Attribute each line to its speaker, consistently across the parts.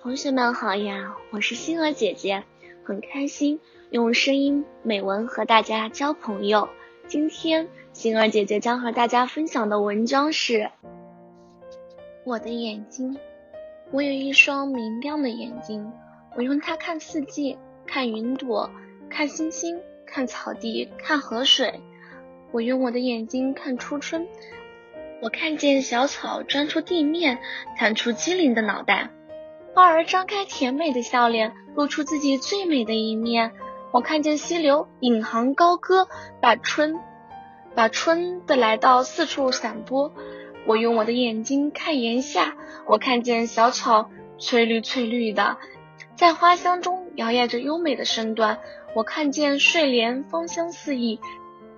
Speaker 1: 同学们好呀，我是星儿姐姐，很开心用声音美文和大家交朋友。今天星儿姐姐将和大家分享的文章是我的眼睛。我有一双明亮的眼睛，我用它看四季，看云朵，看星星，看草地，看河水。我用我的眼睛看初春。我看见小草钻出地面，探出机灵的脑袋；花儿张开甜美的笑脸，露出自己最美的一面。我看见溪流引吭高歌，把春，把春的来到四处散播。我用我的眼睛看檐下，我看见小草翠绿翠绿的，在花香中摇曳着优美的身段。我看见睡莲芳香四溢。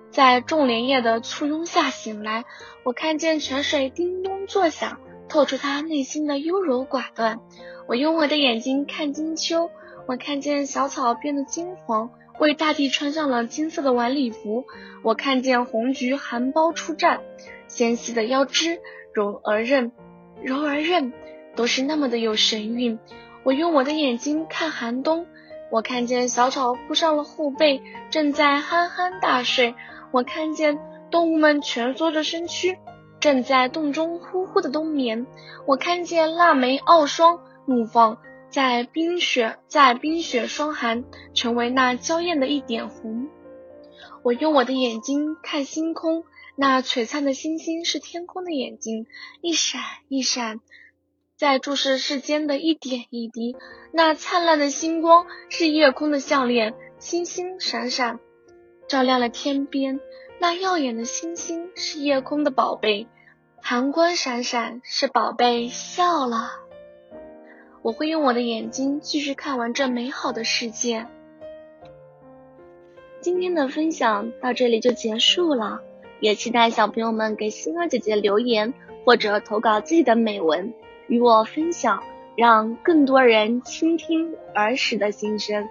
Speaker 1: 在众莲叶的簇拥下醒来，我看见泉水叮咚作响，透出他内心的优柔寡断。我用我的眼睛看金秋，我看见小草变得金黄，为大地穿上了金色的晚礼服。我看见红菊含苞出绽，纤细的腰肢柔而韧，柔而韧，都是那么的有神韵。我用我的眼睛看寒冬，我看见小草铺上了厚被，正在酣酣大睡。我看见动物们蜷缩着身躯，正在洞中呼呼的冬眠。我看见腊梅傲霜怒放，在冰雪在冰雪霜寒，成为那娇艳的一点红。我用我的眼睛看星空，那璀璨的星星是天空的眼睛，一闪一闪，在注视世间的一点一滴。那灿烂的星光是夜空的项链，星星闪闪。照亮了天边，那耀眼的星星是夜空的宝贝，寒光闪闪，是宝贝笑了。我会用我的眼睛继续看完这美好的世界。今天的分享到这里就结束了，也期待小朋友们给星儿姐姐留言或者投稿自己的美文与我分享，让更多人倾听儿时的心声。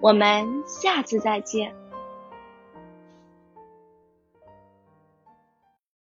Speaker 1: 我们下次再见。